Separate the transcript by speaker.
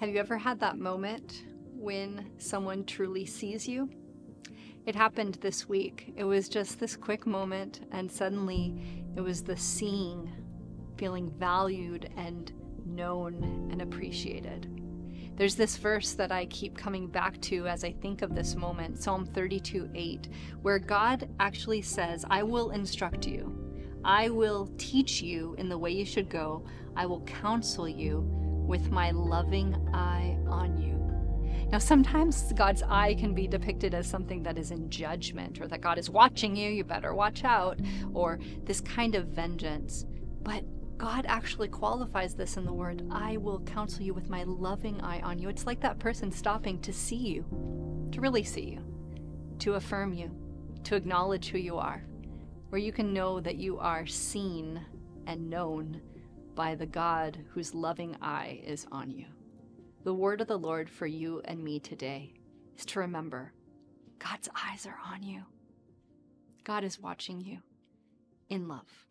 Speaker 1: Have you ever had that moment when someone truly sees you? It happened this week. It was just this quick moment, and suddenly it was the seeing, feeling valued and known and appreciated. There's this verse that I keep coming back to as I think of this moment, Psalm 32 8, where God actually says, I will instruct you, I will teach you in the way you should go, I will counsel you with my loving eye on you. Now, sometimes God's eye can be depicted as something that is in judgment, or that God is watching you, you better watch out, or this kind of vengeance. But God actually qualifies this in the word, I will counsel you with my loving eye on you. It's like that person stopping to see you, to really see you, to affirm you, to acknowledge who you are, where you can know that you are seen and known by the God whose loving eye is on you. The word of the Lord for you and me today is to remember God's eyes are on you. God is watching you in love.